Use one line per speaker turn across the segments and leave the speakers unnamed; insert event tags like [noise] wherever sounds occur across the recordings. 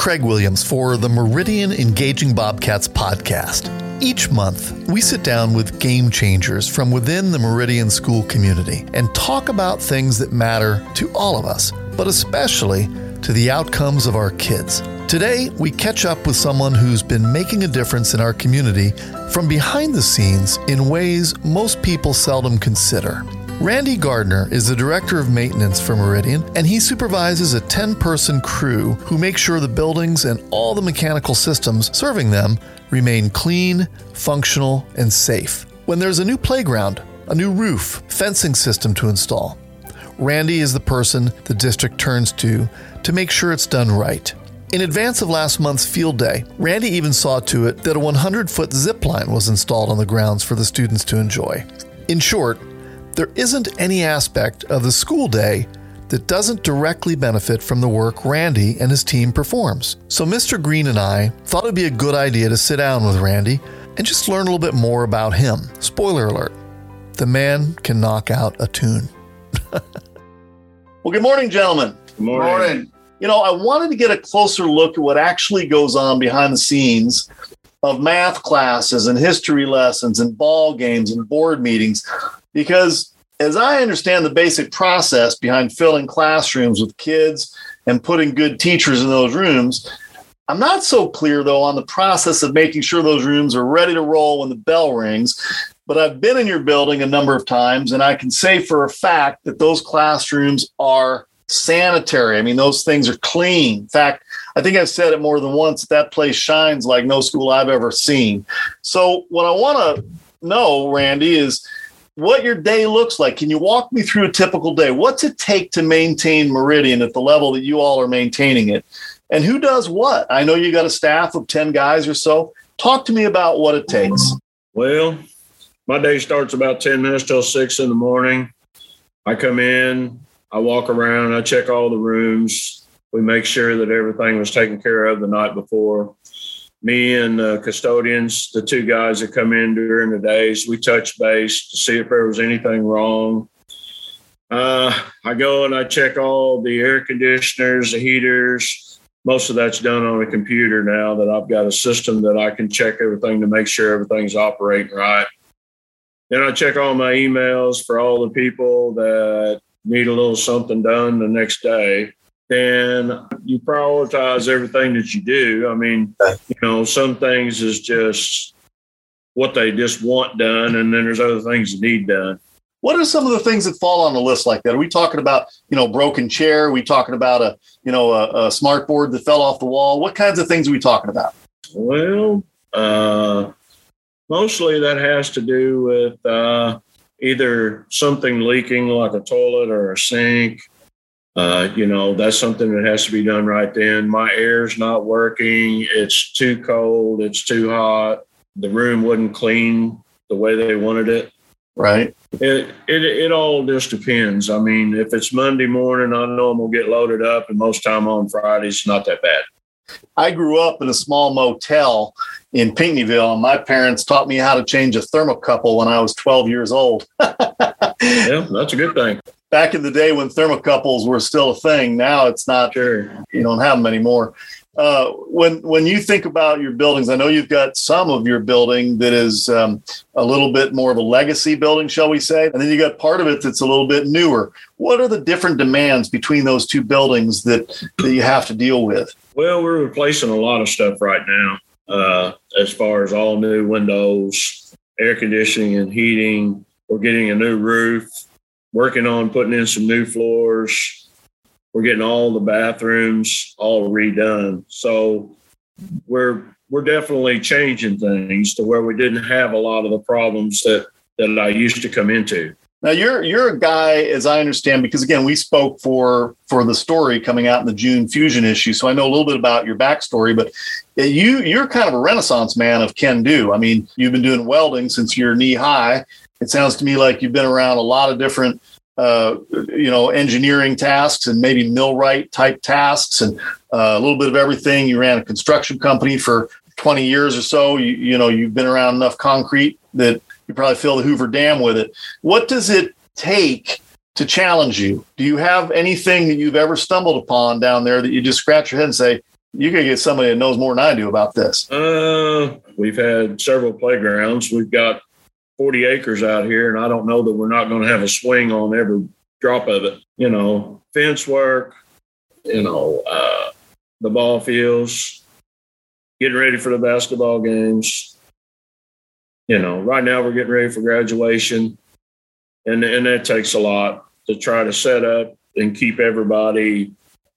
Craig Williams for the Meridian Engaging Bobcats podcast. Each month, we sit down with game changers from within the Meridian school community and talk about things that matter to all of us, but especially to the outcomes of our kids. Today, we catch up with someone who's been making a difference in our community from behind the scenes in ways most people seldom consider. Randy Gardner is the director of maintenance for Meridian, and he supervises a 10 person crew who make sure the buildings and all the mechanical systems serving them remain clean, functional, and safe. When there's a new playground, a new roof, fencing system to install, Randy is the person the district turns to to make sure it's done right. In advance of last month's field day, Randy even saw to it that a 100 foot zip line was installed on the grounds for the students to enjoy. In short, there isn't any aspect of the school day that doesn't directly benefit from the work Randy and his team performs. So Mr. Green and I thought it'd be a good idea to sit down with Randy and just learn a little bit more about him. Spoiler alert, the man can knock out a tune. [laughs] well, good morning, gentlemen.
Good morning. morning.
You know, I wanted to get a closer look at what actually goes on behind the scenes of math classes and history lessons and ball games and board meetings because as I understand the basic process behind filling classrooms with kids and putting good teachers in those rooms, I'm not so clear though on the process of making sure those rooms are ready to roll when the bell rings. But I've been in your building a number of times, and I can say for a fact that those classrooms are sanitary. I mean, those things are clean. In fact, I think I've said it more than once that place shines like no school I've ever seen. So, what I want to know, Randy, is what your day looks like. Can you walk me through a typical day? What's it take to maintain Meridian at the level that you all are maintaining it? And who does what? I know you got a staff of 10 guys or so. Talk to me about what it takes.
Well, my day starts about 10 minutes till 6 in the morning. I come in, I walk around, I check all the rooms. We make sure that everything was taken care of the night before me and the custodians, the two guys that come in during the days, we touch base to see if there was anything wrong. Uh, I go and I check all the air conditioners, the heaters. Most of that's done on a computer now that I've got a system that I can check everything to make sure everything's operating right. Then I check all my emails for all the people that need a little something done the next day then you prioritize everything that you do. I mean, you know, some things is just what they just want done, and then there's other things that need done.
What are some of the things that fall on the list like that? Are we talking about, you know, broken chair? Are we talking about a, you know, a, a smart board that fell off the wall? What kinds of things are we talking about?
Well, uh, mostly that has to do with uh, either something leaking like a toilet or a sink, uh, you know, that's something that has to be done right then. My air's not working. It's too cold. It's too hot. The room wasn't clean the way they wanted it.
Right.
It, it it all just depends. I mean, if it's Monday morning, I know I'm gonna get loaded up, and most time on Fridays, not that bad.
I grew up in a small motel in Pinckneyville, and my parents taught me how to change a thermocouple when I was 12 years old. [laughs]
yeah, that's a good thing
back in the day when thermocouples were still a thing. Now it's not. Sure. You don't have them anymore. Uh, when when you think about your buildings, I know you've got some of your building that is um, a little bit more of a legacy building, shall we say, and then you got part of it that's a little bit newer. What are the different demands between those two buildings that that you have to deal with?
Well, we're replacing a lot of stuff right now, uh, as far as all new windows, air conditioning and heating. We're getting a new roof working on putting in some new floors. We're getting all the bathrooms all redone. So we're we're definitely changing things to where we didn't have a lot of the problems that that I used to come into.
Now you're you're a guy, as I understand, because again we spoke for for the story coming out in the June Fusion issue, so I know a little bit about your backstory. But you you're kind of a renaissance man of can do. I mean, you've been doing welding since you're knee high, it sounds to me like you've been around a lot of different uh, you know engineering tasks and maybe millwright type tasks and uh, a little bit of everything you ran a construction company for 20 years or so you, you know you've been around enough concrete that you probably fill the hoover dam with it what does it take to challenge you do you have anything that you've ever stumbled upon down there that you just scratch your head and say You could get somebody that knows more than I do about this.
Uh, we've had several playgrounds. We've got 40 acres out here, and I don't know that we're not going to have a swing on every drop of it. You know, fence work, you know, uh, the ball fields, getting ready for the basketball games. You know, right now we're getting ready for graduation, and and that takes a lot to try to set up and keep everybody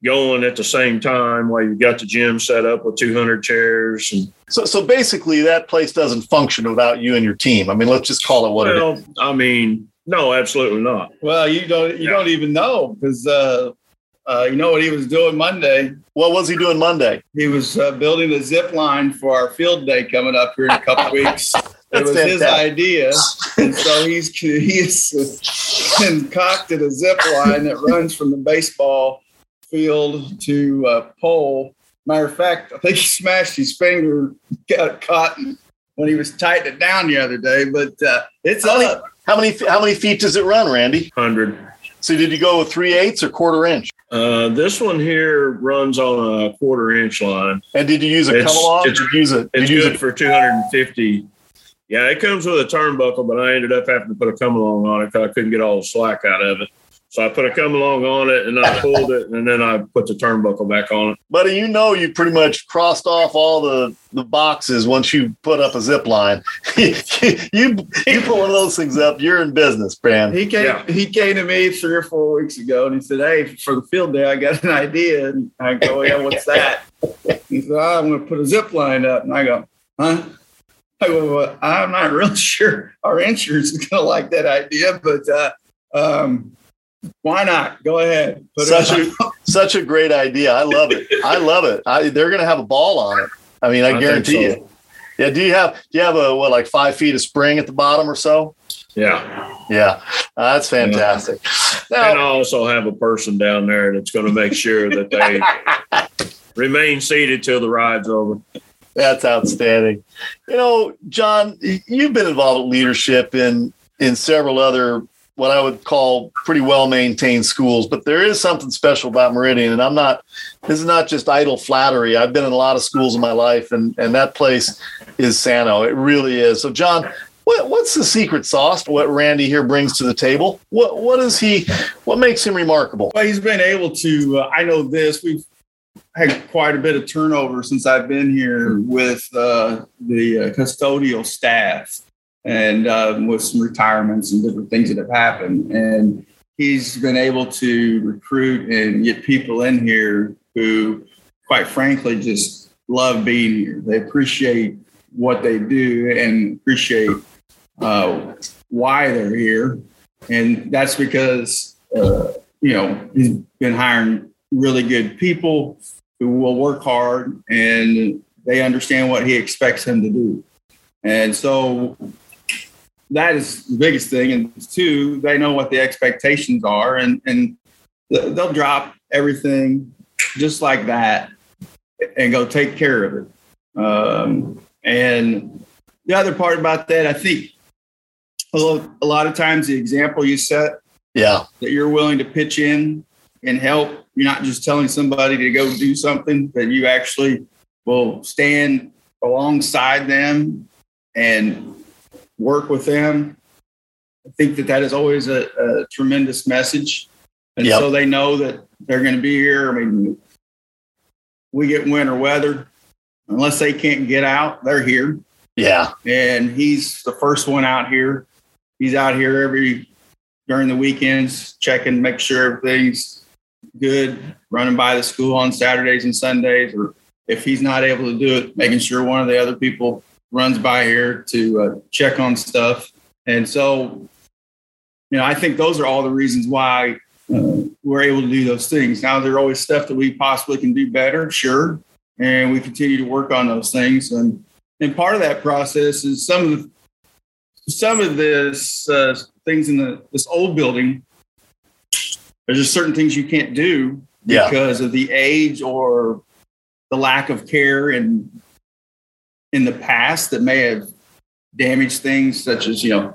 going at the same time while you've got the gym set up with 200 chairs and
so so basically that place doesn't function without you and your team. I mean let's just call it what well, it is.
I mean no absolutely not.
Well you don't you yeah. don't even know because uh, uh, you know what he was doing monday?
What was he doing monday?
He was uh, building a zip line for our field day coming up here in a couple [laughs] weeks it was fantastic. his idea, and so he's he's concocted a zip line that runs from the baseball field to a pole. Matter of fact, I think he smashed his finger, got caught when he was tightening it down the other day. But uh, it's
how
up.
Many, how many how many feet does it run, Randy?
Hundred.
So did you go with three eighths or quarter inch?
Uh, this one here runs on a quarter inch line.
And did you use a come along? Did you use it?
It's
good
use it? for 250. Yeah, it comes with a turnbuckle, but I ended up having to put a come along on it because I couldn't get all the slack out of it. So I put a come along on it and I pulled it and then I put the turnbuckle back on it.
Buddy, you know you pretty much crossed off all the, the boxes once you put up a zip line. [laughs] you, you put one of those things up, you're in business, Bram.
He came yeah. he came to me three or four weeks ago and he said, Hey, for the field day, I got an idea. And I go, Yeah, what's that? He said, oh, I'm gonna put a zip line up. And I go, Huh? I go, well, I'm not [laughs] really sure our insurance is gonna like that idea, but uh, um, why not? Go ahead.
Put such a [laughs] such a great idea. I love it. I love it. I, they're going to have a ball on it. I mean, I, I guarantee so. you. Yeah. Do you have do you have a what like five feet of spring at the bottom or so?
Yeah.
Yeah. Uh, that's fantastic.
Yeah. Now, and I also have a person down there that's going to make sure that they [laughs] remain seated till the ride's over.
That's outstanding. You know, John, you've been involved with leadership in in several other what I would call pretty well maintained schools, but there is something special about Meridian. And I'm not, this is not just idle flattery. I've been in a lot of schools in my life, and, and that place is Sano. It really is. So, John, what, what's the secret sauce what Randy here brings to the table? What, what is he, what makes him remarkable?
Well, he's been able to, uh, I know this, we've, had quite a bit of turnover since I've been here with uh, the uh, custodial staff and um, with some retirements and different things that have happened. And he's been able to recruit and get people in here who, quite frankly, just love being here. They appreciate what they do and appreciate uh, why they're here. And that's because, uh, you know, he's been hiring really good people who will work hard and they understand what he expects them to do. And so that is the biggest thing. And two, they know what the expectations are, and and they'll drop everything just like that and go take care of it. Um, and the other part about that, I think a lot, a lot of times the example you set,
yeah,
that you're willing to pitch in and help. You're not just telling somebody to go do something, that you actually will stand alongside them and work with them. I think that that is always a, a tremendous message. And yep. so they know that they're going to be here. I mean, we get winter weather. Unless they can't get out, they're here.
Yeah.
And he's the first one out here. He's out here every during the weekends, checking, make sure everything's good, running by the school on Saturdays and Sundays, or if he's not able to do it, making sure one of the other people runs by here to uh, check on stuff. And so, you know, I think those are all the reasons why uh, we're able to do those things. Now, there's always stuff that we possibly can do better, sure, and we continue to work on those things. And and part of that process is some of the, some of this uh, things in the this old building. There's just certain things you can't do yeah. because of the age or the lack of care and in the past that may have damaged things, such as you know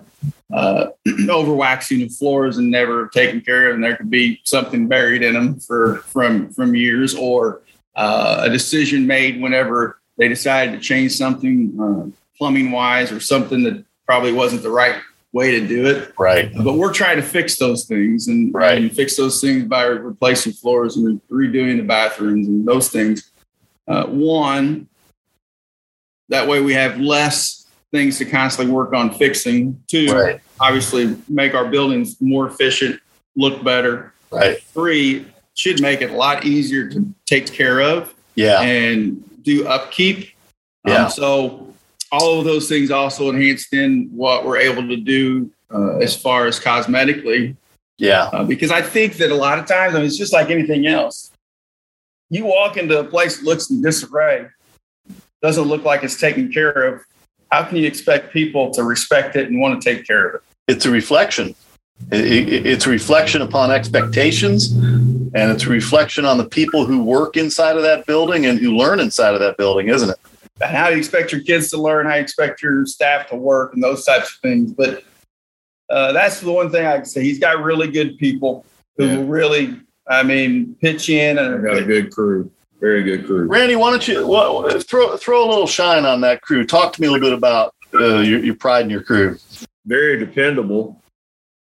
uh, [clears throat] overwaxing the floors and never taken care of, and there could be something buried in them for from from years, or uh, a decision made whenever they decided to change something uh, plumbing wise or something that probably wasn't the right way to do it.
Right.
But we're trying to fix those things and,
Right.
and fix those things by replacing floors and redoing the bathrooms and those things. Uh, one, that way we have less things to constantly work on fixing. Two,
Right.
obviously make our buildings more efficient, look better.
Right.
Three, should make it a lot easier to take care of
Yeah.
and do upkeep.
Yeah.
Um, so all of those things also enhanced in what we're able to do uh, as far as cosmetically,
Yeah.
uh, because I think that a lot of times, I mean, it's just like anything else. You walk into a place that looks in disarray, doesn't look like it's taken care of. How can you expect people to respect it and want to take care of it?
It's a reflection. It- it- it's a reflection upon expectations, and it's a reflection on the people who work inside of that building and who learn inside of that building, isn't it?
And how do you expect your kids to learn? How you expect your staff to work and those types of things. But uh, that's the one thing I can say. He's got really good people who
Yeah.
really, I mean, pitch in
I got a good crew, very good crew.
Randy, why don't you wha- throw throw a little shine on that crew? Talk to me a little bit about uh, your, your pride in your crew.
very dependable.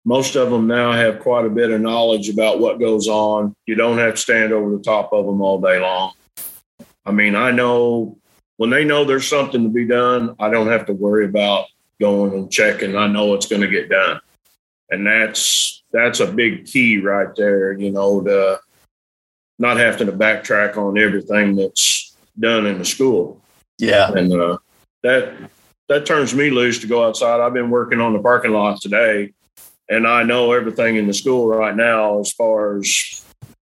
Most of them now have quite a bit of knowledge about what goes on. You don't have to stand over the top of them all day long. I mean, I know when they know there's something to be done, I don't have to worry about going and checking. I know it's going to get done. And that's that's a big key right there, you know, to not having to backtrack on everything that's done in the school
Yeah.
and uh, that that turns me loose to go outside. I've been working on the parking lot today, and I know everything in the school right now as far as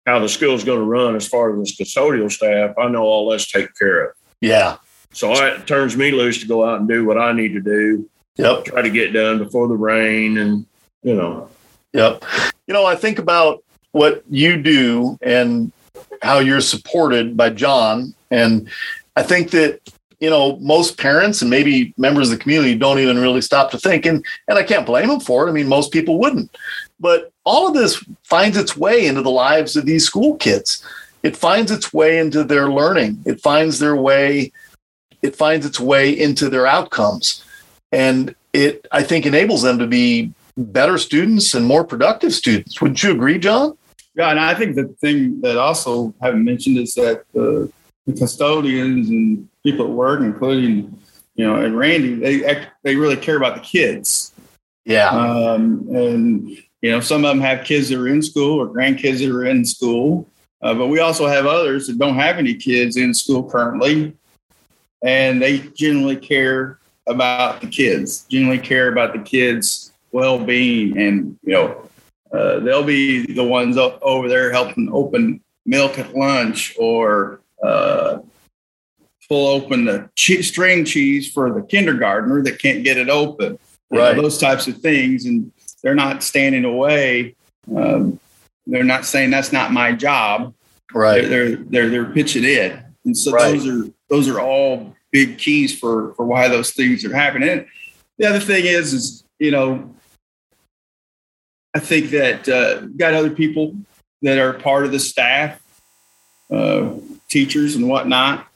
how the school's going to run. As far as the custodial staff, I know all that's taken care of.
Yeah.
So I, it turns me loose to go out and do what I need to do,
Yep.
try to get done before the rain, and you know,
Yep. You know, I think about what you do and how you're supported by John. And I think that, you know, most parents and maybe members of the community don't even really stop to think. And, and I can't blame them for it. I mean, most people wouldn't. But all of this finds its way into the lives of these school kids. It finds its way into their learning. It finds their way, it finds its way into their outcomes. And it, I think, enables them to be better students and more productive students. Wouldn't you agree, John?
Yeah, and I think the thing that also I haven't mentioned is that the, the custodians and people at work, including you know, and Randy, they act- they really care about the kids.
Yeah.
Um, and you know, some of them have kids that are in school or grandkids that are in school, uh, but we also have others that don't have any kids in school currently, and they generally care about the kids. Generally care about the kids' well-being, and you know, uh, they'll be the ones over there helping open milk at lunch or uh, pull open the che- string cheese for the kindergartner that can't get it open. You know,
Right.
those types of things, and they're not standing away. Um, they're not saying that's not my job.
right.
They're they're they're pitching in, and so
Right.
those are those are all big keys for for why those things are happening. And the other thing is, is you know, I think that uh, got other people that are part of the staff, uh, teachers and whatnot,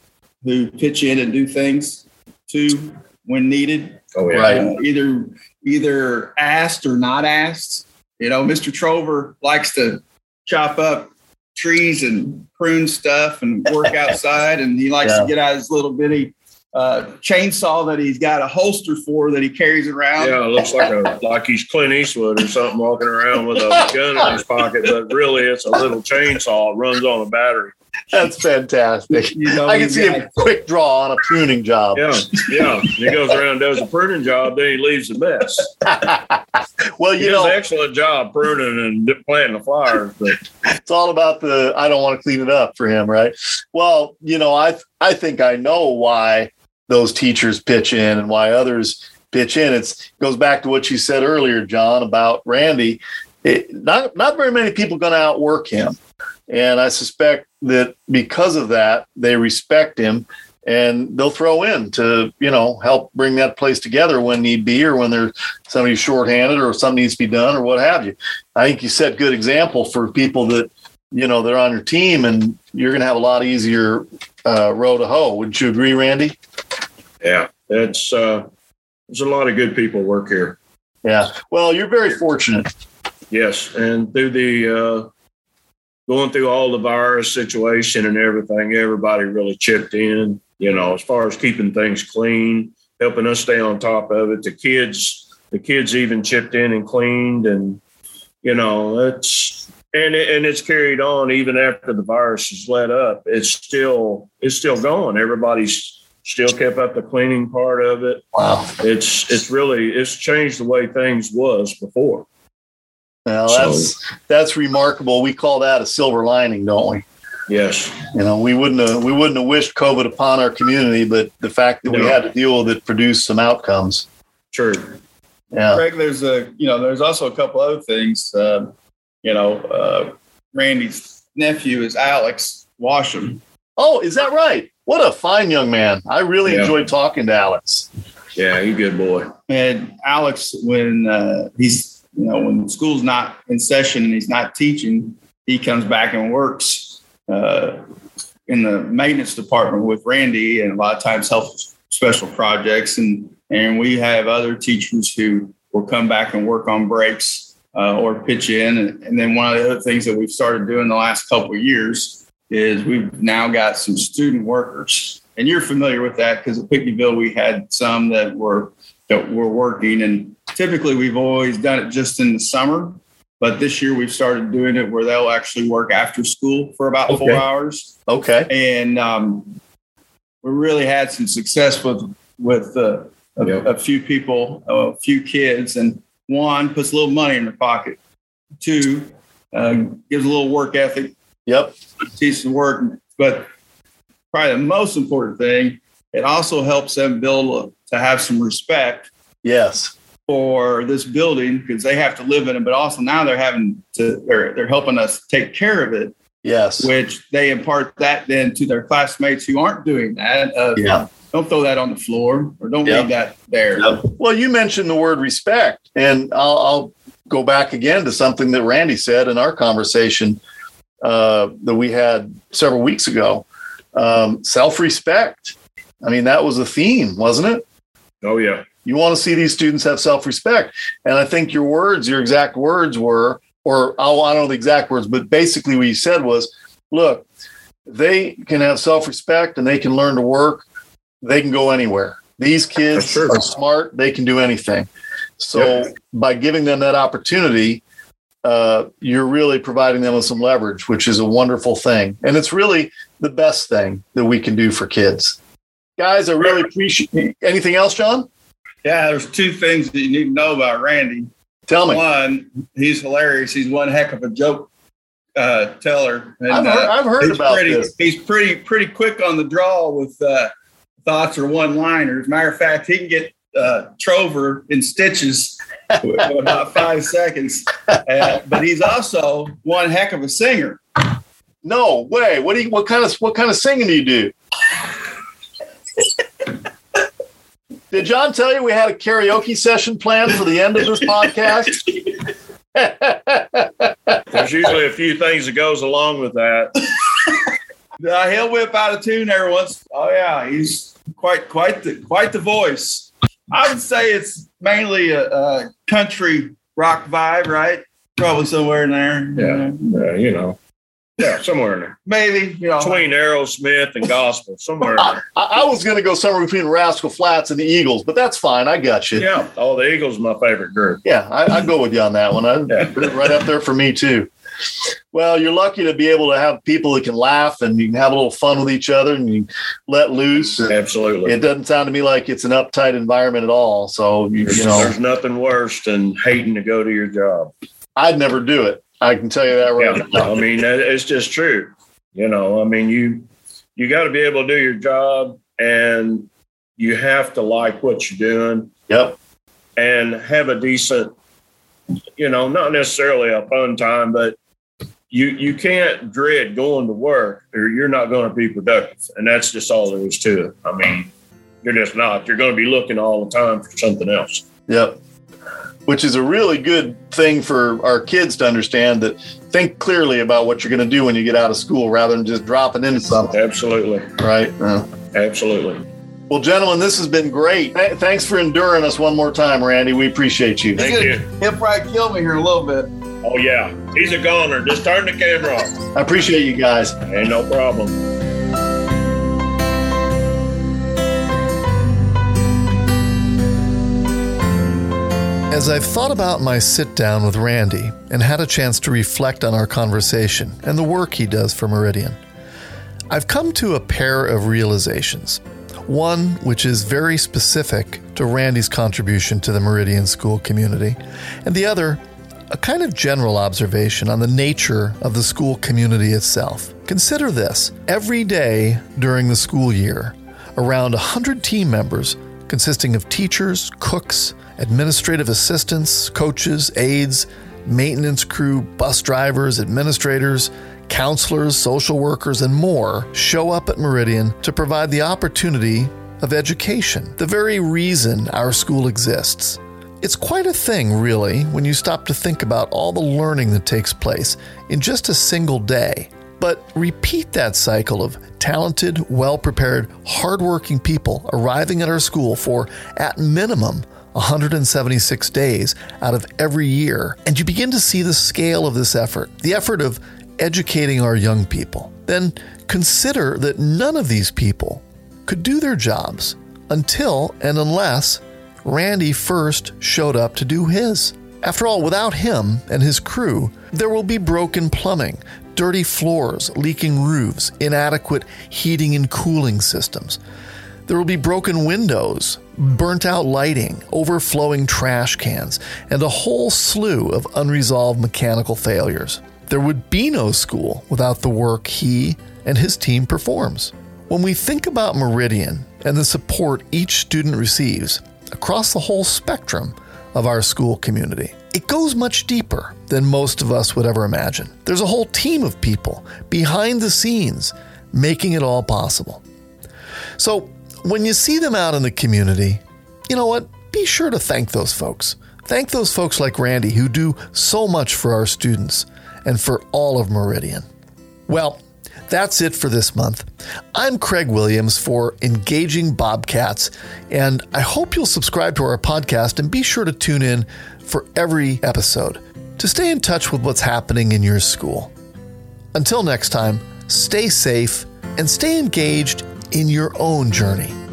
who pitch in and do things too when needed
oh yeah,
Right.
uh, either either asked or not asked. You know, Mr. Trover likes to chop up trees and prune stuff and work [laughs] outside, and he likes
Yeah.
to get out his little bitty uh, chainsaw that he's got a holster for that he carries around.
Yeah, it looks like a like he's Clint Eastwood or something walking around with a gun in his pocket, but really it's a little chainsaw. It runs on a battery.
That's fantastic.
You know,
I can see
got-
a quick draw on a pruning job.
Yeah, yeah. He goes around and does a pruning job, then he leaves the mess. [laughs]
well,
He
you
does
know,
an excellent job pruning and planting the flowers, but
it's all about the I don't want to clean it up for him, right? Well, you know, I I think I know why those teachers pitch in and why others pitch in. It's goes back to what you said earlier, John, about Randy. It, not not very many people going to outwork him, and I suspect that because of that, they respect him and they'll throw in to you know help bring that place together when need be or when there's somebody shorthanded or something needs to be done or what have you. I think you set good example for people that you know they're on your team, and you're going to have a lot easier uh, row to hoe. Wouldn't you agree, Randy?
Yeah, it's uh, there's a lot of good people work here.
Yeah. Well, you're very fortunate.
Yes, and through the uh, going through all the virus situation and everything, everybody really chipped in. You know, as far as keeping things clean, helping us stay on top of it. The kids, the kids even chipped in and cleaned, and you know, it's and it, and it's carried on even after the virus has let up. It's still it's still going. Everybody's still kept up the cleaning part of it.
Wow.
It's it's really it's changed the way things was before.
Well, that's so, that's remarkable. We call that a silver lining, don't we?
Yes.
You know, we wouldn't have we wouldn't have wished COVID upon our community, but the fact that no. we had to deal with it produced some outcomes.
True.
Yeah. Greg, there's a you know, there's also a couple other things. Uh, you know, uh, Randy's nephew is Alex Washam.
Oh, is that right? What a fine young man. I really yeah. enjoyed talking to Alex.
Yeah, he's a good boy.
And Alex, when uh, he's you know, when school's not in session and he's not teaching, he comes back and works uh, in the maintenance department with Randy, and a lot of times helps special projects. And and we have other teachers who will come back and work on breaks uh, or pitch in. And, and, then one of the other things that we've started doing the last couple of years is we've now got some student workers. And you're familiar with that because at Pinckneyville we had some that were that were working and typically we've always done it just in the summer, but this year we've started doing it where they'll actually work after school for about okay. four hours.
Okay.
And um, we really had some success with with uh, a, yep. a, few people, a few kids, and one puts a little money in their pocket. Two uh, gives a little work ethic.
Yep.
Teaches work, but probably the most important thing, it also helps them build to have some respect.
Yes
for this building because they have to live in it, but also now they're having to they're they're helping us take care of it.
Yes,
which they impart that then to their classmates who aren't doing that. Uh,
yeah.
Don't throw that on the floor or don't leave that there.
Well, you mentioned the word respect, and I'll, I'll, go back again to something that Randy said in our conversation uh, that we had several weeks ago. Um, Self respect. I mean, that was a theme, wasn't it?
Oh, yeah.
You want to see these students have self respect. And I think your words, your exact words were, or oh, I don't know the exact words, but basically what you said was look, they can have self respect and they can learn to work. They can go anywhere. These kids are smart, they can do anything. So yep. by giving them that opportunity, uh, you're really providing them with some leverage, which is a wonderful thing. And it's really the best thing that we can do for kids. Guys, I really appreciate anything else, John?
Yeah, there's two things that you need to know about Randy.
Tell me.
One, he's hilarious. He's one heck of a joke uh, teller.
And, I've heard, uh, I've heard about
pretty,
this.
He's pretty pretty quick on the draw with uh, thoughts or one liners. Matter of fact, he can get uh, Trover in stitches [laughs] in about five seconds. Uh, but he's also one heck of a singer.
No way. What do you, what kind of what kind of singing do you do? Did John tell you we had a karaoke session planned for the end of this podcast? [laughs]
There's usually a few things that goes along with that.
uh, he'll whip out a tune every once. Oh yeah, he's quite quite the quite the voice. I would say it's mainly a, a country rock vibe, right? Probably somewhere in there.
Yeah, yeah, you know. Yeah, somewhere in there.
Maybe, you know.
Between Aerosmith and gospel, somewhere I,
I, I, was going to go somewhere between Rascal Flatts and the Eagles, but that's fine. I got you.
Yeah. Oh, the Eagles are my favorite group.
Yeah, I, I go with you on that one. I, yeah. Right up there for me, too. Well, you're lucky to be able to have people that can laugh and you can have a little fun with each other and you let loose.
Absolutely.
It doesn't sound to me like it's an uptight environment at all. So, you, you know,
there's nothing worse than hating to go to your job.
I'd never do it. I can tell you that right
yeah, now. I mean, it's just true. You know, I mean, you you got to be able to do your job, and you have to like what you're doing.
Yep.
And have a decent, you know, not necessarily a fun time, but you you can't dread going to work, or you're not going to be productive, and that's just all there is to it. I mean, you're just not. You're going to be looking all the time for something else.
Yep which is a really good thing for our kids to understand that
think clearly about what you're going to do when you get out of school rather than just dropping into something.
Absolutely.
Right. Uh,
Absolutely.
Well, gentlemen, this has been great. Thanks for enduring us one more time, Randy. We appreciate you.
Thank you.
He'll probably kill me here a little bit.
Oh, yeah. He's a goner. Just turn the camera
off. I appreciate you guys.
Ain't no problem.
As I've thought about my sit down with Randy and had a chance to reflect on our conversation and the work he does for Meridian, I've come to a pair of realizations. One which is very specific to Randy's contribution to the Meridian school community, and the other, a kind of general observation on the nature of the school community itself. Consider this every day during the school year, around 100 team members consisting of teachers, cooks, administrative assistants, coaches, aides, maintenance crew, bus drivers, administrators, counselors, social workers, and more show up at Meridian to provide the opportunity of education, the very reason our school exists. It's quite a thing, really, when you stop to think about all the learning that takes place in just a single day. But repeat that cycle of talented, well prepared, hardworking people arriving at our school for, at minimum, 176 days out of every year, and you begin to see the scale of this effort, the effort of educating our young people, then consider that none of these people could do their jobs until and unless Randy first showed up to do his. After all, without him and his crew, there will be broken plumbing, dirty floors, leaking roofs, inadequate heating and cooling systems. There will be broken windows, burnt out lighting, overflowing trash cans, and a whole slew of unresolved mechanical failures. There would be no school without the work he and his team performs. When we think about Meridian and the support each student receives across the whole spectrum of our school community, it goes much deeper than most of us would ever imagine. There's a whole team of people behind the scenes making it all possible. So, when you see them out in the community, you know what? Be sure to thank those folks. Thank those folks like Randy who do so much for our students and for all of Meridian. Well, that's it for this month. I'm Craig Williams for Engaging Bobcats, and I hope you'll subscribe to our podcast and be sure to tune in for every episode to stay in touch with what's happening in your school. Until next time, stay safe and stay engaged in your own journey.